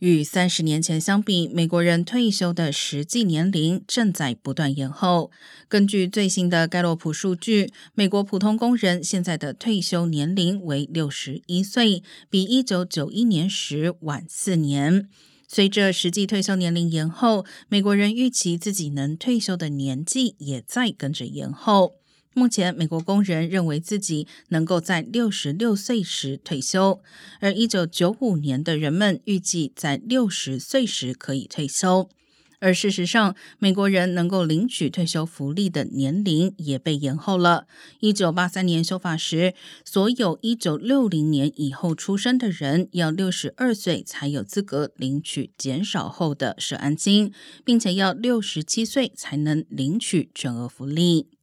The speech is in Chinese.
与三十年前相比，美国人退休的实际年龄正在不断延后。根据最新的盖洛普数据，美国普通工人现在的退休年龄为六十一岁，比一九九一年时晚四年。随着实际退休年龄延后，美国人预期自己能退休的年纪也在跟着延后。目前，美国工人认为自己能够在六十六岁时退休，而一九九五年的人们预计在六十岁时可以退休。而事实上，美国人能够领取退休福利的年龄也被延后了。一九八三年修法时，所有一九六零年以后出生的人要六十二岁才有资格领取减少后的社安金，并且要六十七岁才能领取全额福利。